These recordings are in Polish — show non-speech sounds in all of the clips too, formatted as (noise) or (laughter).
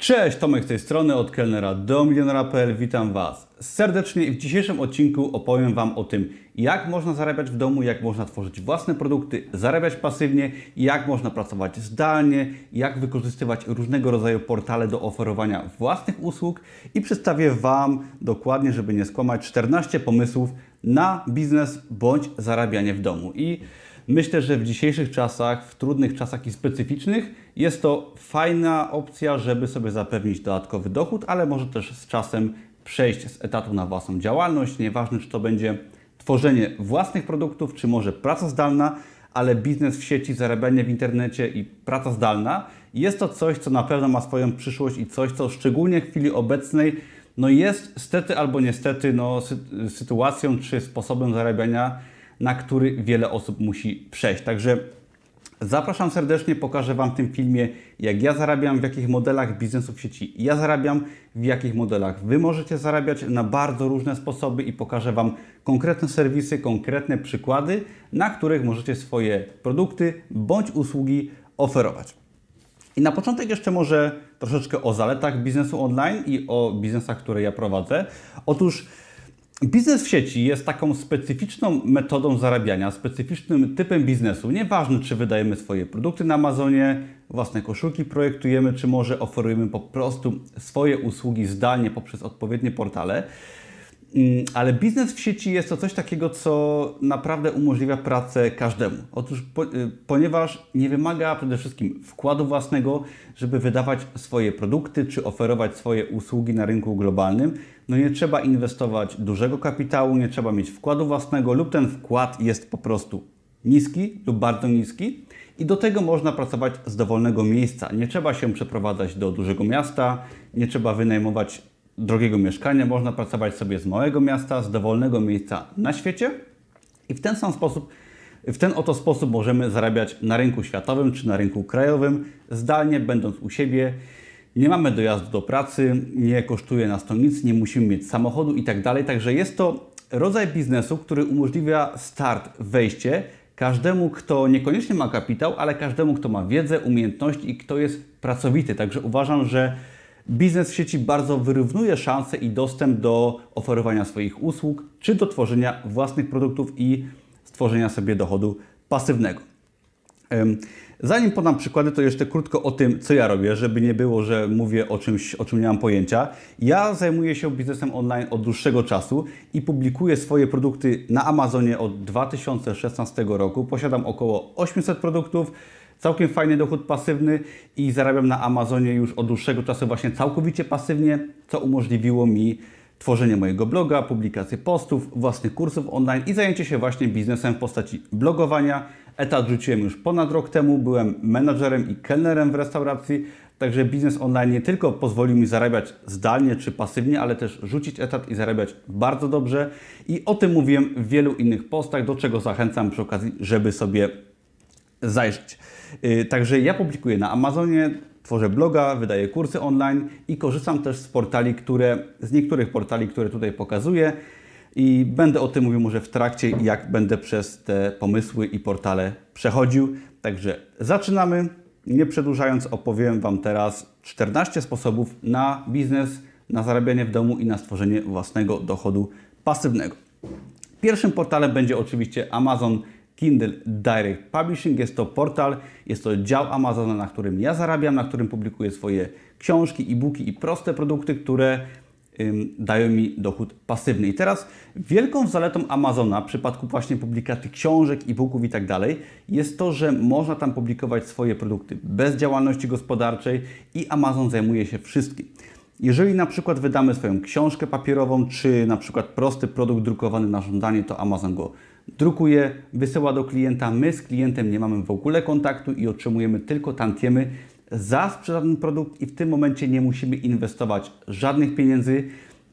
Cześć, Tomek z tej strony, od kelnera do milionera.pl. Witam Was serdecznie i w dzisiejszym odcinku opowiem Wam o tym, jak można zarabiać w domu, jak można tworzyć własne produkty, zarabiać pasywnie, jak można pracować zdalnie, jak wykorzystywać różnego rodzaju portale do oferowania własnych usług i przedstawię Wam dokładnie, żeby nie skłamać, 14 pomysłów na biznes bądź zarabianie w domu. I Myślę, że w dzisiejszych czasach, w trudnych czasach i specyficznych, jest to fajna opcja, żeby sobie zapewnić dodatkowy dochód, ale może też z czasem przejść z etatu na własną działalność. Nieważne, czy to będzie tworzenie własnych produktów, czy może praca zdalna, ale biznes w sieci, zarabianie w internecie i praca zdalna jest to coś, co na pewno ma swoją przyszłość i coś, co szczególnie w chwili obecnej no jest stety albo niestety no, sytuacją czy sposobem zarabiania, na który wiele osób musi przejść. Także zapraszam serdecznie, pokażę Wam w tym filmie, jak ja zarabiam, w jakich modelach biznesu w sieci ja zarabiam, w jakich modelach Wy możecie zarabiać na bardzo różne sposoby i pokażę Wam konkretne serwisy, konkretne przykłady, na których możecie swoje produkty bądź usługi oferować. I na początek jeszcze może troszeczkę o zaletach biznesu online i o biznesach, które ja prowadzę. Otóż Biznes w sieci jest taką specyficzną metodą zarabiania, specyficznym typem biznesu. Nieważne, czy wydajemy swoje produkty na Amazonie, własne koszulki projektujemy, czy może oferujemy po prostu swoje usługi zdalnie poprzez odpowiednie portale. Mm, ale biznes w sieci jest to coś takiego, co naprawdę umożliwia pracę każdemu. Otóż, po, y, ponieważ nie wymaga przede wszystkim wkładu własnego, żeby wydawać swoje produkty czy oferować swoje usługi na rynku globalnym, no nie trzeba inwestować dużego kapitału, nie trzeba mieć wkładu własnego, lub ten wkład jest po prostu niski lub bardzo niski. I do tego można pracować z dowolnego miejsca. Nie trzeba się przeprowadzać do dużego miasta, nie trzeba wynajmować drogiego mieszkania, można pracować sobie z małego miasta, z dowolnego miejsca na świecie i w ten sam sposób, w ten oto sposób możemy zarabiać na rynku światowym czy na rynku krajowym, zdalnie, będąc u siebie. Nie mamy dojazdu do pracy, nie kosztuje nas to nic, nie musimy mieć samochodu i tak. Także jest to rodzaj biznesu, który umożliwia start, wejście każdemu, kto niekoniecznie ma kapitał, ale każdemu, kto ma wiedzę, umiejętności i kto jest pracowity. Także uważam, że Biznes w sieci bardzo wyrównuje szanse i dostęp do oferowania swoich usług, czy do tworzenia własnych produktów i stworzenia sobie dochodu pasywnego. Zanim podam przykłady, to jeszcze krótko o tym, co ja robię, żeby nie było, że mówię o czymś, o czym nie mam pojęcia. Ja zajmuję się biznesem online od dłuższego czasu i publikuję swoje produkty na Amazonie od 2016 roku. Posiadam około 800 produktów całkiem fajny dochód pasywny i zarabiam na Amazonie już od dłuższego czasu właśnie całkowicie pasywnie, co umożliwiło mi tworzenie mojego bloga, publikację postów, własnych kursów online i zajęcie się właśnie biznesem w postaci blogowania. Etat rzuciłem już ponad rok temu, byłem menadżerem i kelnerem w restauracji, także biznes online nie tylko pozwolił mi zarabiać zdalnie czy pasywnie, ale też rzucić etat i zarabiać bardzo dobrze. I o tym mówiłem w wielu innych postach, do czego zachęcam przy okazji, żeby sobie zajrzeć. Y, także ja publikuję na Amazonie, tworzę bloga, wydaję kursy online i korzystam też z portali, które, z niektórych portali, które tutaj pokazuję i będę o tym mówił może w trakcie, jak będę przez te pomysły i portale przechodził. Także zaczynamy. Nie przedłużając, opowiem Wam teraz 14 sposobów na biznes, na zarabianie w domu i na stworzenie własnego dochodu pasywnego. Pierwszym portalem będzie oczywiście Amazon Kindle Direct Publishing. Jest to portal, jest to dział Amazona, na którym ja zarabiam, na którym publikuję swoje książki, e-booki i proste produkty, które dają mi dochód pasywny. I teraz wielką zaletą Amazona w przypadku właśnie publikacji książek, e-booków i tak dalej jest to, że można tam publikować swoje produkty bez działalności gospodarczej i Amazon zajmuje się wszystkim. Jeżeli na przykład wydamy swoją książkę papierową, czy na przykład prosty produkt drukowany na żądanie, to Amazon go drukuje, wysyła do klienta. My z klientem nie mamy w ogóle kontaktu i otrzymujemy tylko tantiemy za sprzedany produkt i w tym momencie nie musimy inwestować żadnych pieniędzy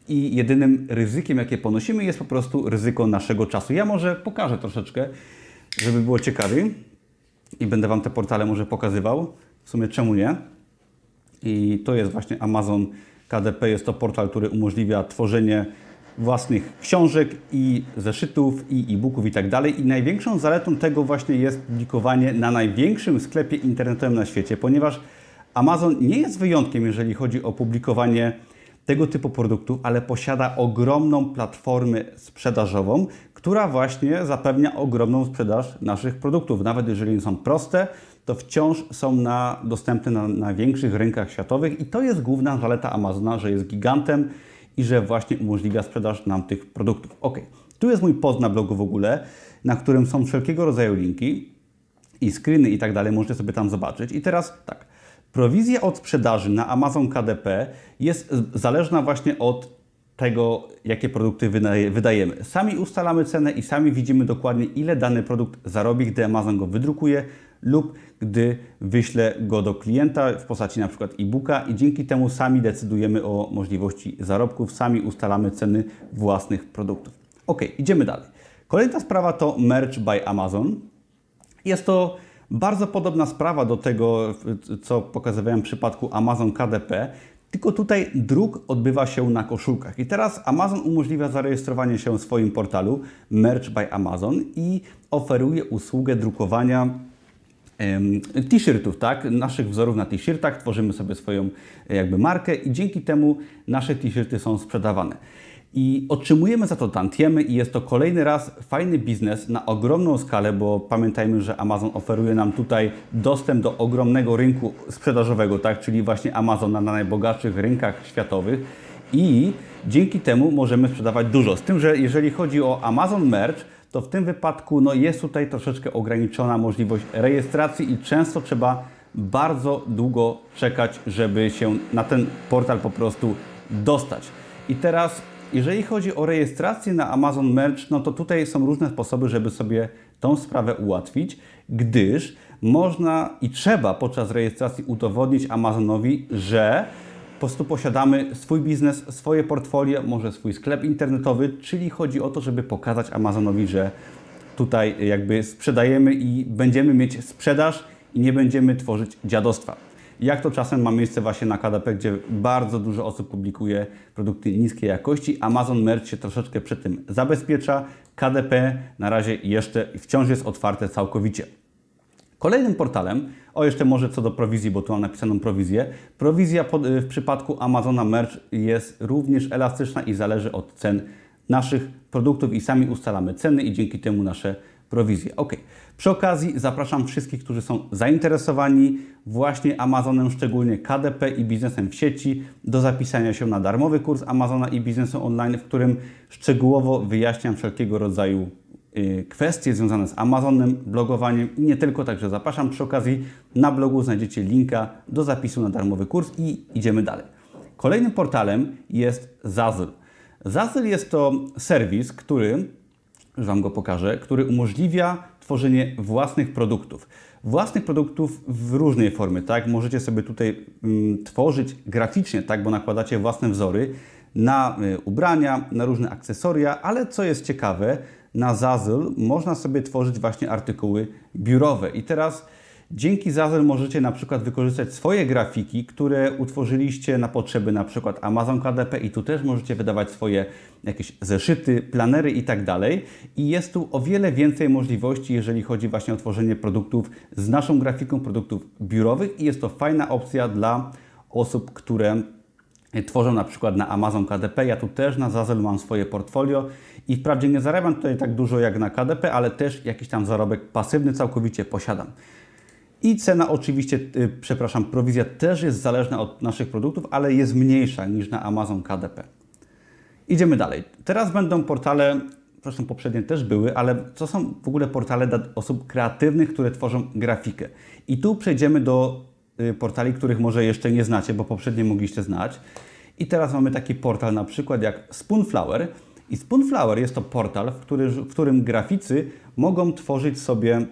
i jedynym ryzykiem, jakie ponosimy, jest po prostu ryzyko naszego czasu. Ja może pokażę troszeczkę, żeby było ciekawiej i będę Wam te portale może pokazywał. W sumie czemu nie? I to jest właśnie Amazon KDP. Jest to portal, który umożliwia tworzenie własnych książek i zeszytów i e-booków i tak dalej. I największą zaletą tego właśnie jest publikowanie na największym sklepie internetowym na świecie, ponieważ Amazon nie jest wyjątkiem, jeżeli chodzi o publikowanie tego typu produktów, ale posiada ogromną platformę sprzedażową, która właśnie zapewnia ogromną sprzedaż naszych produktów. Nawet jeżeli są proste, to wciąż są na, dostępne na, na większych rynkach światowych i to jest główna zaleta Amazona, że jest gigantem i że właśnie umożliwia sprzedaż nam tych produktów. Ok, tu jest mój post na blogu w ogóle, na którym są wszelkiego rodzaju linki i screeny i tak dalej, możecie sobie tam zobaczyć. I teraz tak, prowizja od sprzedaży na Amazon KDP jest zależna właśnie od tego, jakie produkty wydajemy. Sami ustalamy cenę i sami widzimy dokładnie, ile dany produkt zarobi, gdy Amazon go wydrukuje lub gdy wyślę go do klienta w postaci na przykład e-booka i dzięki temu sami decydujemy o możliwości zarobków, sami ustalamy ceny własnych produktów. Ok, idziemy dalej. Kolejna sprawa to Merch by Amazon. Jest to bardzo podobna sprawa do tego, co pokazywałem w przypadku Amazon KDP, tylko tutaj druk odbywa się na koszulkach. I teraz Amazon umożliwia zarejestrowanie się w swoim portalu Merch by Amazon i oferuje usługę drukowania t-shirtów, tak? Naszych wzorów na t-shirtach, tworzymy sobie swoją jakby markę i dzięki temu nasze t-shirty są sprzedawane. I otrzymujemy za to tantiemy i jest to kolejny raz fajny biznes na ogromną skalę, bo pamiętajmy, że Amazon oferuje nam tutaj dostęp do ogromnego rynku sprzedażowego, tak? czyli właśnie Amazon na najbogatszych rynkach światowych i dzięki temu możemy sprzedawać dużo. Z tym, że jeżeli chodzi o Amazon Merch, to w tym wypadku no, jest tutaj troszeczkę ograniczona możliwość rejestracji i często trzeba bardzo długo czekać, żeby się na ten portal po prostu dostać. I teraz jeżeli chodzi o rejestrację na Amazon Merch, no to tutaj są różne sposoby, żeby sobie tą sprawę ułatwić, gdyż można i trzeba podczas rejestracji udowodnić Amazonowi, że po prostu posiadamy swój biznes, swoje portfolio, może swój sklep internetowy, czyli chodzi o to, żeby pokazać Amazonowi, że tutaj jakby sprzedajemy i będziemy mieć sprzedaż i nie będziemy tworzyć dziadostwa jak to czasem ma miejsce właśnie na KDP, gdzie bardzo dużo osób publikuje produkty niskiej jakości. Amazon Merch się troszeczkę przed tym zabezpiecza. KDP na razie jeszcze wciąż jest otwarte całkowicie. Kolejnym portalem, o jeszcze może co do prowizji, bo tu mam napisaną prowizję. Prowizja pod, w przypadku Amazona Merch jest również elastyczna i zależy od cen naszych produktów i sami ustalamy ceny i dzięki temu nasze prowizję. Ok. Przy okazji zapraszam wszystkich, którzy są zainteresowani właśnie Amazonem, szczególnie KDP i biznesem w sieci, do zapisania się na darmowy kurs Amazona i biznesu online, w którym szczegółowo wyjaśniam wszelkiego rodzaju y, kwestie związane z Amazonem, blogowaniem i nie tylko, także zapraszam przy okazji na blogu znajdziecie linka do zapisu na darmowy kurs i idziemy dalej. Kolejnym portalem jest Zazzle. Zazzle jest to serwis, który już Wam go pokażę, który umożliwia tworzenie własnych produktów. Własnych produktów w różnej formie, tak? Możecie sobie tutaj mm, tworzyć graficznie, tak? Bo nakładacie własne wzory na y, ubrania, na różne akcesoria, ale co jest ciekawe, na Zazzle można sobie tworzyć właśnie artykuły biurowe. I teraz Dzięki Zazzle możecie na przykład wykorzystać swoje grafiki, które utworzyliście na potrzeby na przykład Amazon KDP i tu też możecie wydawać swoje jakieś zeszyty, planery i tak dalej. I jest tu o wiele więcej możliwości, jeżeli chodzi właśnie o tworzenie produktów z naszą grafiką, produktów biurowych i jest to fajna opcja dla osób, które tworzą na przykład na Amazon KDP. Ja tu też na Zazzle mam swoje portfolio i wprawdzie nie zarabiam tutaj tak dużo jak na KDP, ale też jakiś tam zarobek pasywny całkowicie posiadam. I cena oczywiście, yy, przepraszam, prowizja też jest zależna od naszych produktów, ale jest mniejsza niż na Amazon KDP. Idziemy dalej. Teraz będą portale, zresztą poprzednie też były, ale to są w ogóle portale dla osób kreatywnych, które tworzą grafikę. I tu przejdziemy do y, portali, których może jeszcze nie znacie, bo poprzednie mogliście znać. I teraz mamy taki portal na przykład jak Spoonflower. I Spoonflower jest to portal, w, w którym graficy mogą tworzyć sobie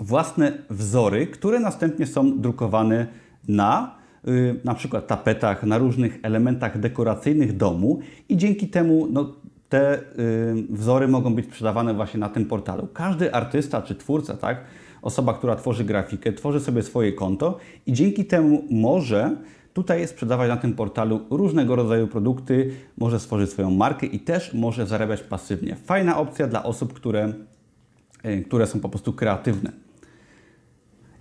własne wzory, które następnie są drukowane na y, na przykład tapetach, na różnych elementach dekoracyjnych domu i dzięki temu no, te y, wzory mogą być sprzedawane właśnie na tym portalu. Każdy artysta czy twórca, tak, osoba, która tworzy grafikę, tworzy sobie swoje konto i dzięki temu może tutaj sprzedawać na tym portalu różnego rodzaju produkty, może stworzyć swoją markę i też może zarabiać pasywnie. Fajna opcja dla osób, które, y, które są po prostu kreatywne.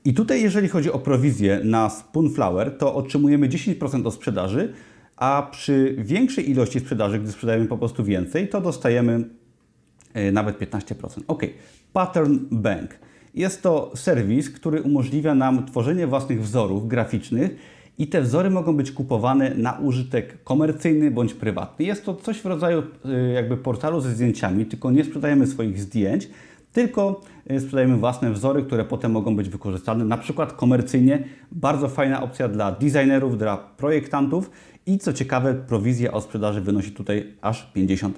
I tutaj, jeżeli chodzi o prowizję na Spoonflower, to otrzymujemy 10% od sprzedaży, a przy większej ilości sprzedaży, gdy sprzedajemy po prostu więcej, to dostajemy e, nawet 15%. Ok, Pattern Bank. Jest to serwis, który umożliwia nam tworzenie własnych wzorów graficznych i te wzory mogą być kupowane na użytek komercyjny bądź prywatny. Jest to coś w rodzaju e, jakby portalu ze zdjęciami, tylko nie sprzedajemy swoich zdjęć, tylko e, sprzedajemy własne wzory, które potem mogą być wykorzystane na przykład komercyjnie. Bardzo fajna opcja dla designerów, dla projektantów i co ciekawe, prowizja od sprzedaży wynosi tutaj aż 50%.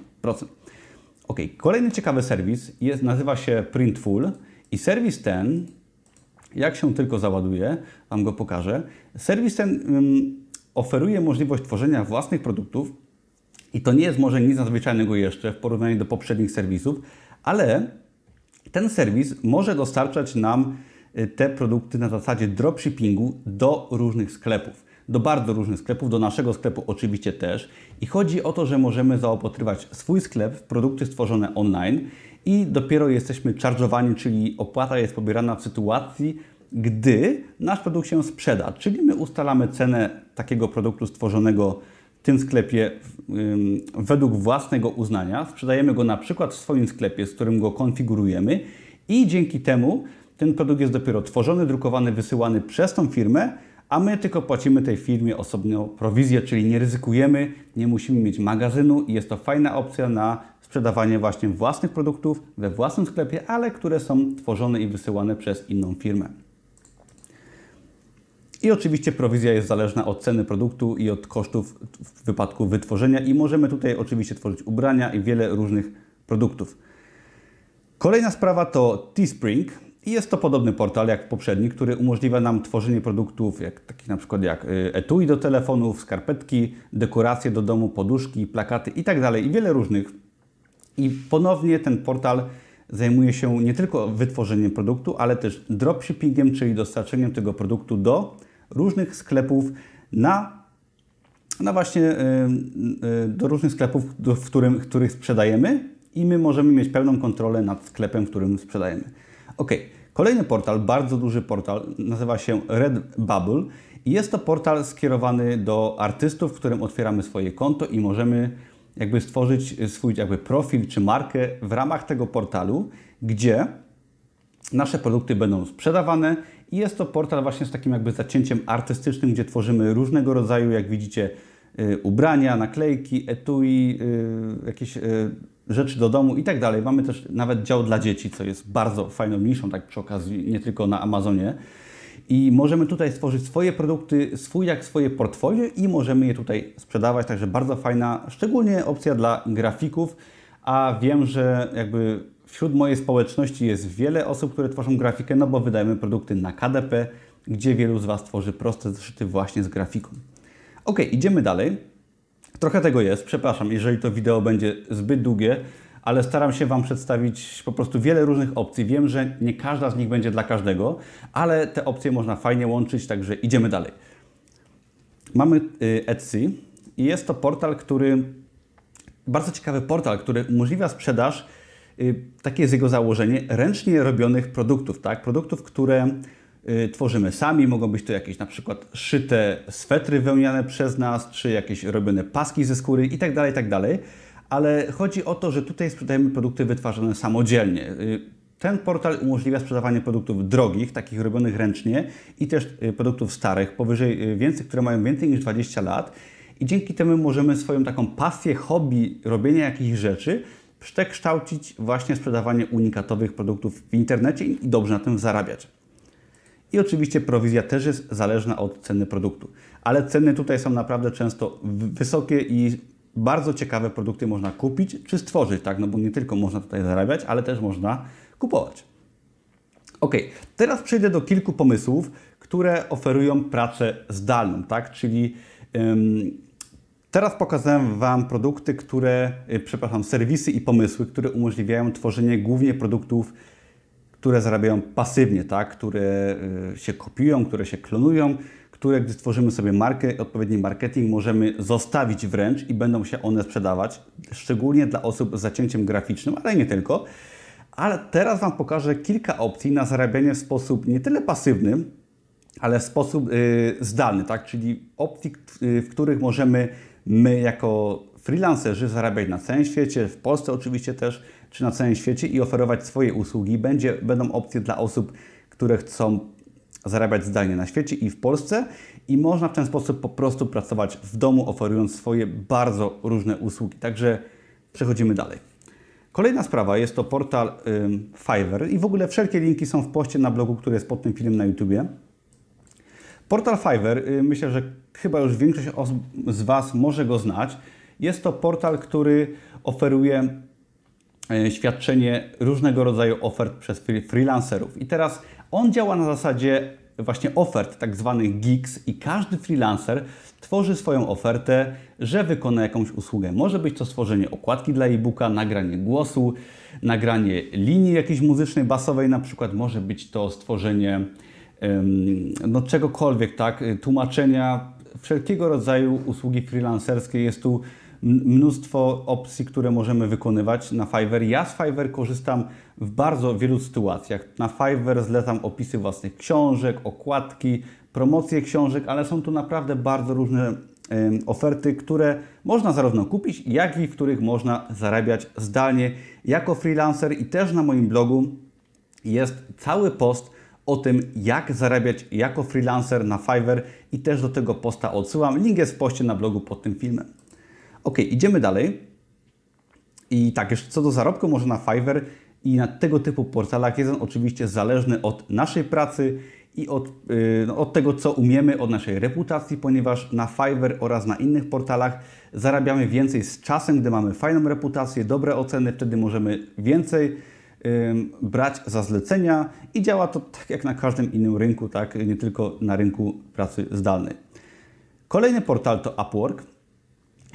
Ok, kolejny ciekawy serwis jest, nazywa się Printful i serwis ten, jak się tylko załaduje, Wam go pokażę. Serwis ten um, oferuje możliwość tworzenia własnych produktów i to nie jest może nic nadzwyczajnego jeszcze w porównaniu do poprzednich serwisów, ale ten serwis może dostarczać nam y, te produkty na zasadzie dropshippingu do różnych sklepów. Do bardzo różnych sklepów, do naszego sklepu oczywiście też. I chodzi o to, że możemy zaopatrywać swój sklep w produkty stworzone online i dopiero jesteśmy charge'owani, czyli opłata jest pobierana w sytuacji, gdy nasz produkt się sprzeda. Czyli my ustalamy cenę takiego produktu stworzonego w tym sklepie według własnego uznania. Sprzedajemy go na przykład w swoim sklepie, z którym go konfigurujemy i dzięki temu ten produkt jest dopiero tworzony, drukowany, wysyłany przez tą firmę, a my tylko płacimy tej firmie osobno prowizję, czyli nie ryzykujemy, nie musimy mieć magazynu i jest to fajna opcja na sprzedawanie właśnie własnych produktów we własnym sklepie, ale które są tworzone i wysyłane przez inną firmę. I oczywiście prowizja jest zależna od ceny produktu i od kosztów w wypadku wytworzenia i możemy tutaj oczywiście tworzyć ubrania i wiele różnych produktów. Kolejna sprawa to Teespring i jest to podobny portal jak poprzedni, który umożliwia nam tworzenie produktów jak, takich na przykład jak y, etui do telefonów, skarpetki, dekoracje do domu, poduszki, plakaty itd. Tak i wiele różnych. I ponownie ten portal zajmuje się nie tylko wytworzeniem produktu, ale też dropshippingiem, czyli dostarczeniem tego produktu do różnych sklepów na, na właśnie y, y, do różnych sklepów, w którym, których sprzedajemy i my możemy mieć pełną kontrolę nad sklepem, w którym sprzedajemy. Ok, kolejny portal, bardzo duży portal, nazywa się Redbubble i jest to portal skierowany do artystów, w którym otwieramy swoje konto i możemy jakby stworzyć swój jakby profil czy markę w ramach tego portalu, gdzie nasze produkty będą sprzedawane i jest to portal właśnie z takim jakby zacięciem artystycznym, gdzie tworzymy różnego rodzaju, jak widzicie, y, ubrania, naklejki, etui, y, jakieś rzeczy do domu i tak dalej. Mamy też nawet dział dla dzieci, co jest bardzo fajną niszą, tak przy okazji, nie tylko na Amazonie. I możemy tutaj stworzyć swoje produkty, swój jak swoje portfolio i możemy je tutaj sprzedawać, także bardzo fajna, szczególnie opcja dla grafików, a wiem, że jakby wśród mojej społeczności jest wiele osób, które tworzą grafikę, no bo wydajemy produkty na KDP, gdzie wielu z Was tworzy proste zeszyty właśnie z grafiką. Ok, idziemy dalej. Trochę tego jest, przepraszam, jeżeli to wideo będzie zbyt długie, ale staram się Wam przedstawić po prostu wiele różnych opcji. Wiem, że nie każda z nich będzie dla każdego, ale te opcje można fajnie łączyć, także idziemy dalej. Mamy y, Etsy i jest to portal, który, bardzo ciekawy portal, który umożliwia sprzedaż, y, takie jest jego założenie, ręcznie robionych produktów, tak? Produktów, które Y, tworzymy sami. Mogą być to jakieś na przykład szyte swetry wełniane przez nas, czy jakieś robione paski ze skóry itd., tak itd. Ale chodzi o to, że tutaj sprzedajemy produkty wytwarzane samodzielnie. Y, ten portal umożliwia sprzedawanie produktów drogich, takich robionych ręcznie i też y, produktów starych, powyżej więcej, które mają więcej niż 20 lat. I dzięki temu możemy swoją taką pasję, hobby robienia jakichś rzeczy przekształcić właśnie sprzedawanie unikatowych produktów w internecie i dobrze na tym zarabiać. I oczywiście prowizja też jest zależna od ceny produktu. Ale ceny tutaj są naprawdę często wysokie i bardzo ciekawe produkty można kupić czy stworzyć, tak? No bo nie tylko można tutaj zarabiać, ale też można kupować. Ok, teraz przejdę do kilku pomysłów, które oferują pracę zdalną, tak? Czyli ym, teraz pokazałem Wam produkty, które, yy, przepraszam, serwisy i pomysły, które umożliwiają tworzenie głównie produktów które zarabiają pasywnie, tak? które y, się kopiują, które się klonują, które gdy stworzymy sobie markę, odpowiedni marketing, możemy zostawić wręcz i będą się one sprzedawać, szczególnie dla osób z zacięciem graficznym, ale nie tylko. Ale teraz Wam pokażę kilka opcji na zarabianie w sposób nie tyle pasywny, ale w sposób y, zdalny, tak? czyli opcji, y, w których możemy my jako freelancerzy zarabiać na całym świecie, w Polsce oczywiście też, czy na całym świecie i oferować swoje usługi. Będzie, będą opcje dla osób, które chcą zarabiać zdalnie na świecie i w Polsce i można w ten sposób po prostu pracować w domu, oferując swoje bardzo różne usługi. Także przechodzimy dalej. Kolejna sprawa jest to portal ym, Fiverr i w ogóle wszelkie linki są w poście na blogu, który jest pod tym filmem na YouTubie. Portal Fiverr, y, myślę, że chyba już większość z Was może go znać. Jest to portal, który oferuje y, świadczenie różnego rodzaju ofert przez freelancerów. I teraz on działa na zasadzie właśnie ofert, tak zwanych gigs, i każdy freelancer tworzy swoją ofertę, że wykona jakąś usługę. Może być to stworzenie okładki dla e-booka, nagranie głosu, nagranie linii jakiejś muzycznej, basowej, na przykład może być to stworzenie no, czegokolwiek, tak, tłumaczenia, wszelkiego rodzaju usługi freelancerskie. Jest tu mnóstwo opcji, które możemy wykonywać na Fiverr. Ja z Fiverr korzystam w bardzo wielu sytuacjach. Na Fiverr zlecam opisy własnych książek, okładki, promocje książek, ale są tu naprawdę bardzo różne oferty, które można zarówno kupić, jak i w których można zarabiać zdalnie jako freelancer i też na moim blogu jest cały post o tym, jak zarabiać jako freelancer na Fiverr i też do tego posta odsyłam. Link jest w poście na blogu pod tym filmem. Ok, idziemy dalej. I tak, jeszcze co do zarobku, może na Fiverr i na tego typu portalach jest on oczywiście zależny od naszej pracy i od, yy, od tego, co umiemy, od naszej reputacji, ponieważ na Fiverr oraz na innych portalach zarabiamy więcej z czasem, gdy mamy fajną reputację, dobre oceny, wtedy możemy więcej brać za zlecenia i działa to tak jak na każdym innym rynku, tak nie tylko na rynku pracy zdalnej. Kolejny portal to Upwork.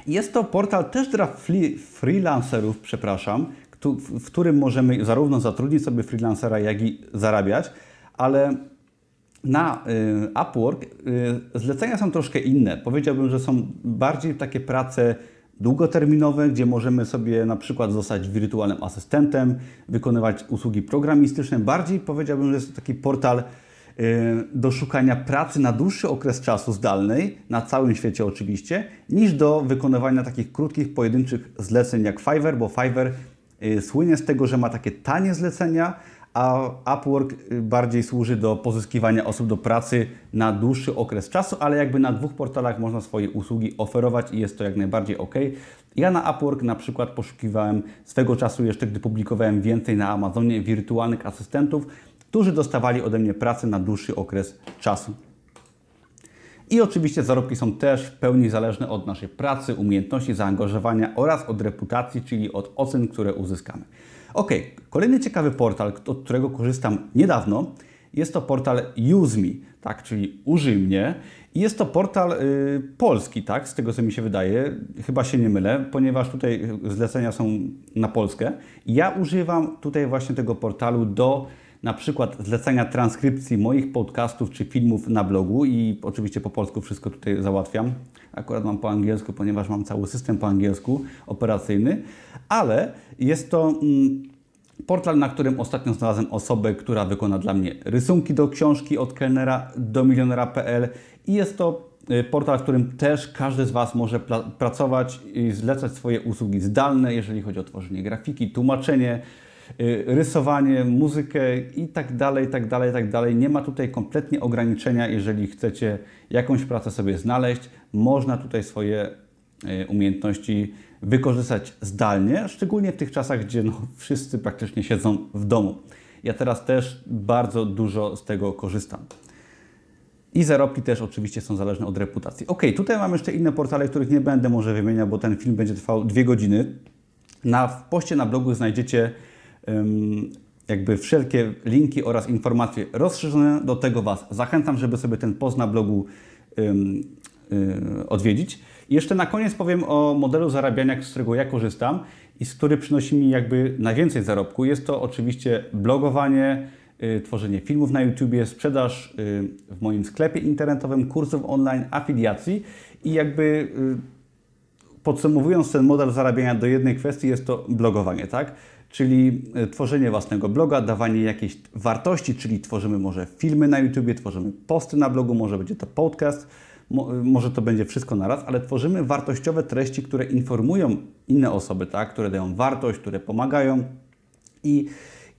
Jest to portal też dla freelancerów, przepraszam, w którym możemy zarówno zatrudnić sobie freelancera, jak i zarabiać, ale na y, Upwork y, zlecenia są troszkę inne. Powiedziałbym, że są bardziej takie prace długoterminowe, gdzie możemy sobie na przykład zostać wirtualnym asystentem, wykonywać usługi programistyczne. Bardziej powiedziałbym, że jest to taki portal do szukania pracy na dłuższy okres czasu zdalnej, na całym świecie oczywiście, niż do wykonywania takich krótkich, pojedynczych zleceń jak Fiverr, bo Fiverr y, słynie z tego, że ma takie tanie zlecenia, a Upwork y, bardziej służy do pozyskiwania osób do pracy na dłuższy okres czasu, ale jakby na dwóch portalach można swoje usługi oferować i jest to jak najbardziej ok. Ja na Upwork na przykład poszukiwałem swego czasu jeszcze, gdy publikowałem więcej na Amazonie wirtualnych asystentów, którzy dostawali ode mnie pracę na dłuższy okres czasu. I oczywiście zarobki są też w pełni zależne od naszej pracy, umiejętności, zaangażowania oraz od reputacji, czyli od ocen, które uzyskamy. Ok, kolejny ciekawy portal, od którego korzystam niedawno, jest to portal UseMe, tak, czyli użyj mnie. I jest to portal y, polski, tak, z tego co mi się wydaje, chyba się nie mylę, ponieważ tutaj zlecenia są na Polskę. Ja używam tutaj właśnie tego portalu do na przykład zlecenia transkrypcji moich podcastów czy filmów na blogu i oczywiście po polsku wszystko tutaj załatwiam. Akurat mam po angielsku, ponieważ mam cały system po angielsku operacyjny, ale jest to mm, portal, na którym ostatnio znalazłem osobę, która wykona dla mnie rysunki do książki od kelnera do milionera.pl i jest to y, portal, w którym też każdy z Was może pracować i zlecać swoje usługi zdalne, jeżeli chodzi o tworzenie grafiki, tłumaczenie, rysowanie, muzykę i tak dalej, tak dalej, tak dalej. Nie ma tutaj kompletnie ograniczenia, jeżeli chcecie jakąś pracę sobie znaleźć. Można tutaj swoje y, umiejętności wykorzystać zdalnie, szczególnie w tych czasach, gdzie no, (laughs) wszyscy praktycznie siedzą w domu. Ja teraz też bardzo dużo z tego korzystam. I zarobki też oczywiście są zależne od reputacji. Ok, tutaj mam jeszcze inne portale, których nie będę może wymieniał, bo ten film będzie trwał dwie godziny. Na w poście na blogu znajdziecie jakby wszelkie linki oraz informacje rozszerzone. Do tego Was zachęcam, żeby sobie ten post na blogu odwiedzić. I jeszcze na koniec powiem o modelu zarabiania, z którego ja korzystam i z który przynosi mi jakby najwięcej zarobku. Jest to oczywiście blogowanie, y, tworzenie filmów na YouTube, sprzedaż y, w moim sklepie internetowym, kursów online, afiliacji i jakby podsumowując ten model zarabiania do jednej kwestii jest to blogowanie, tak? Czyli e, tworzenie własnego bloga, dawanie jakiejś wartości, czyli tworzymy może filmy na YouTube, tworzymy posty na blogu, może będzie to podcast, może to będzie wszystko naraz, ale tworzymy wartościowe treści, które informują inne osoby, tak? które dają wartość, które pomagają i,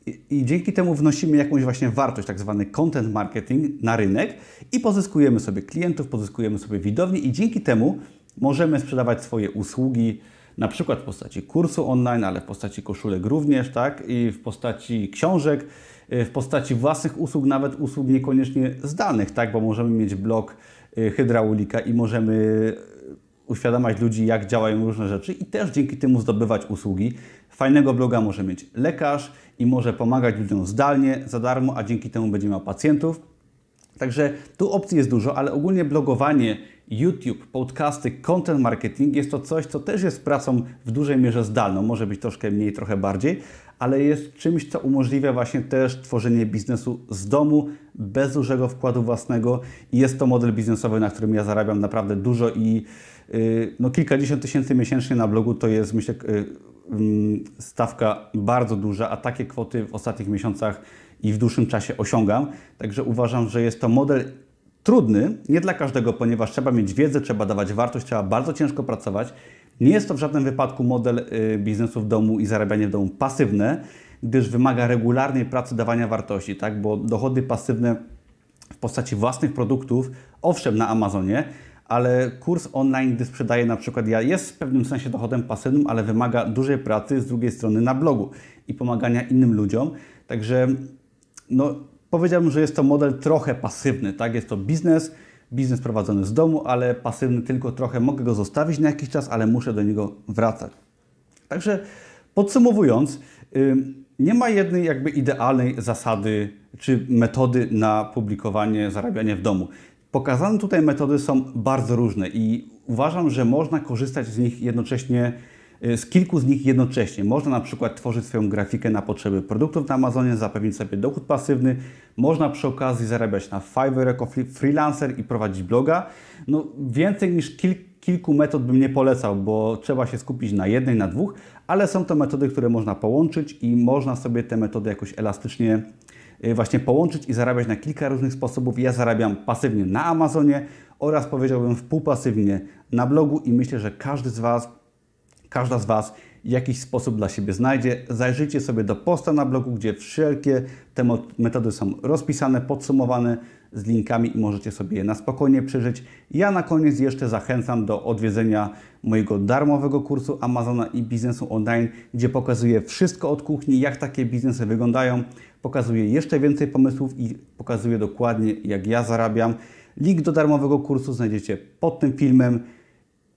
i, i dzięki temu wnosimy jakąś właśnie wartość, tak zwany content marketing na rynek i pozyskujemy sobie klientów, pozyskujemy sobie widownię i dzięki temu możemy sprzedawać swoje usługi, na przykład w postaci kursu online, ale w postaci koszulek również, tak? I w postaci książek, y, w postaci własnych usług, nawet usług niekoniecznie zdalnych, tak? Bo możemy mieć blog y, hydraulika i możemy y, uświadamiać ludzi, jak działają różne rzeczy i też dzięki temu zdobywać usługi. Fajnego bloga może mieć lekarz i może pomagać ludziom zdalnie, za darmo, a dzięki temu będzie miał pacjentów. Także tu opcji jest dużo, ale ogólnie blogowanie YouTube, podcasty, content marketing jest to coś, co też jest pracą w dużej mierze zdalną, może być troszkę mniej, trochę bardziej, ale jest czymś, co umożliwia właśnie też tworzenie biznesu z domu, bez dużego wkładu własnego i jest to model biznesowy, na którym ja zarabiam naprawdę dużo i yy, no, kilkadziesiąt tysięcy miesięcznie na blogu to jest myślę yy, stawka bardzo duża, a takie kwoty w ostatnich miesiącach i w dłuższym czasie osiągam. Także uważam, że jest to model trudny, nie dla każdego, ponieważ trzeba mieć wiedzę, trzeba dawać wartość, trzeba bardzo ciężko pracować. Nie jest to w żadnym wypadku model y, biznesu w domu i zarabianie w domu pasywne, gdyż wymaga regularnej pracy dawania wartości, tak? bo dochody pasywne w postaci własnych produktów, owszem na Amazonie, ale kurs online, gdy sprzedaję na przykład ja, jest w pewnym sensie dochodem pasywnym, ale wymaga dużej pracy z drugiej strony na blogu i pomagania innym ludziom. Także no, powiedziałbym, że jest to model trochę pasywny, tak? Jest to biznes, biznes prowadzony z domu, ale pasywny tylko trochę. Mogę go zostawić na jakiś czas, ale muszę do niego wracać. Także podsumowując, nie ma jednej jakby idealnej zasady czy metody na publikowanie, zarabianie w domu. Pokazane tutaj metody są bardzo różne i uważam, że można korzystać z nich jednocześnie z kilku z nich jednocześnie. Można na przykład tworzyć swoją grafikę na potrzeby produktów na Amazonie, zapewnić sobie dochód pasywny. Można przy okazji zarabiać na Fiverr jako freelancer i prowadzić bloga. No, więcej niż kil kilku metod bym nie polecał, bo trzeba się skupić na jednej, na dwóch, ale są to metody, które można połączyć i można sobie te metody jakoś elastycznie y, właśnie połączyć i zarabiać na kilka różnych sposobów. Ja zarabiam pasywnie na Amazonie oraz powiedziałbym wpółpasywnie na blogu i myślę, że każdy z Was każda z Was jakiś sposób dla siebie znajdzie. Zajrzyjcie sobie do posta na blogu, gdzie wszelkie te metody są rozpisane, podsumowane z linkami i możecie sobie je na spokojnie przeżyć. Ja na koniec jeszcze zachęcam do odwiedzenia mojego darmowego kursu Amazona i biznesu online, gdzie pokazuję wszystko od kuchni, jak takie biznesy wyglądają. Pokazuję jeszcze więcej pomysłów i pokazuję dokładnie, jak ja zarabiam. Link do darmowego kursu znajdziecie pod tym filmem.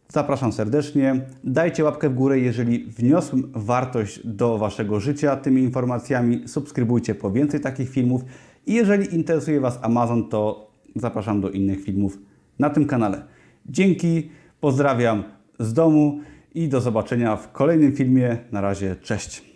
Zapraszam serdecznie. Dajcie łapkę w górę, jeżeli wniosłem wartość do Waszego życia tymi informacjami. Subskrybujcie po więcej takich filmów. I jeżeli interesuje Was Amazon, to zapraszam do innych filmów na tym kanale. Dzięki, pozdrawiam z domu i do zobaczenia w kolejnym filmie. Na razie, cześć.